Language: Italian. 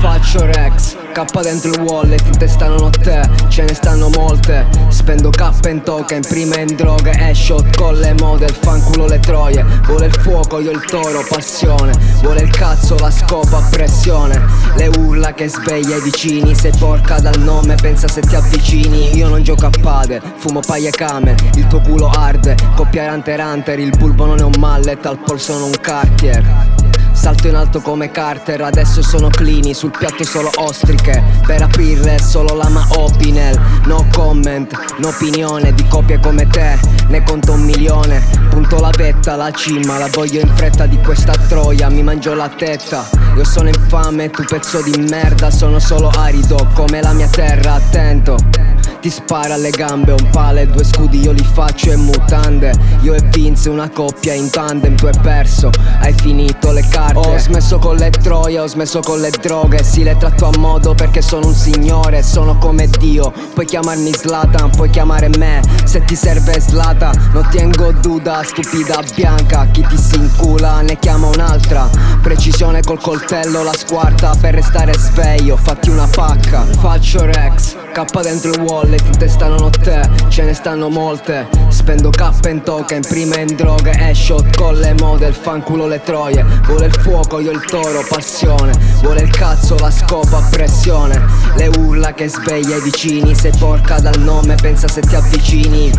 Faccio Rex, K dentro il wallet, in testa non ho te, ce ne stanno molte. Spendo K in token, prima in droghe e shot con le model Fanculo le troie, vuole il fuoco, io il toro, passione. Vuole il cazzo, la scopa, pressione. Le urla che sveglia i vicini Sei porca dal nome, pensa se ti avvicini. Io non gioco a pade, fumo paia camel Il tuo culo arde, coppia Hunter Hunter Il bulbo non è un mallet, al polso non un cartier Salto in alto come Carter, adesso sono clini Sul piatto solo ostriche, per aprirle solo lama opinel No comment, no opinione di copie come te Ne conto un milione, punto la vetta, la cima La voglio in fretta di questa troia, mi mangio la tetta. Io sono infame, tu pezzo di merda Sono solo arido come la mia terra, attento ti spara alle gambe, un pale, due scudi io li faccio in mutande. Io e Vince una coppia in tandem, tu hai perso, hai finito le carte. Ho smesso con le troie, ho smesso con le droghe. Sì le tratto a modo perché sono un signore, sono come Dio. Puoi chiamarmi Slatan, puoi chiamare me Se ti serve slata, non tengo duda, stupida bianca Chi ti si Col coltello, la squarta per restare sveglio Fatti una pacca, faccio Rex K dentro il wallet, in testa non ho te, ce ne stanno molte Spendo K in token, prima in droghe e shot con le model Fanculo le troie, vuole il fuoco, io il toro, passione Vuole il cazzo, la scopa, pressione Le urla che sveglia i vicini Sei porca dal nome, pensa se ti avvicini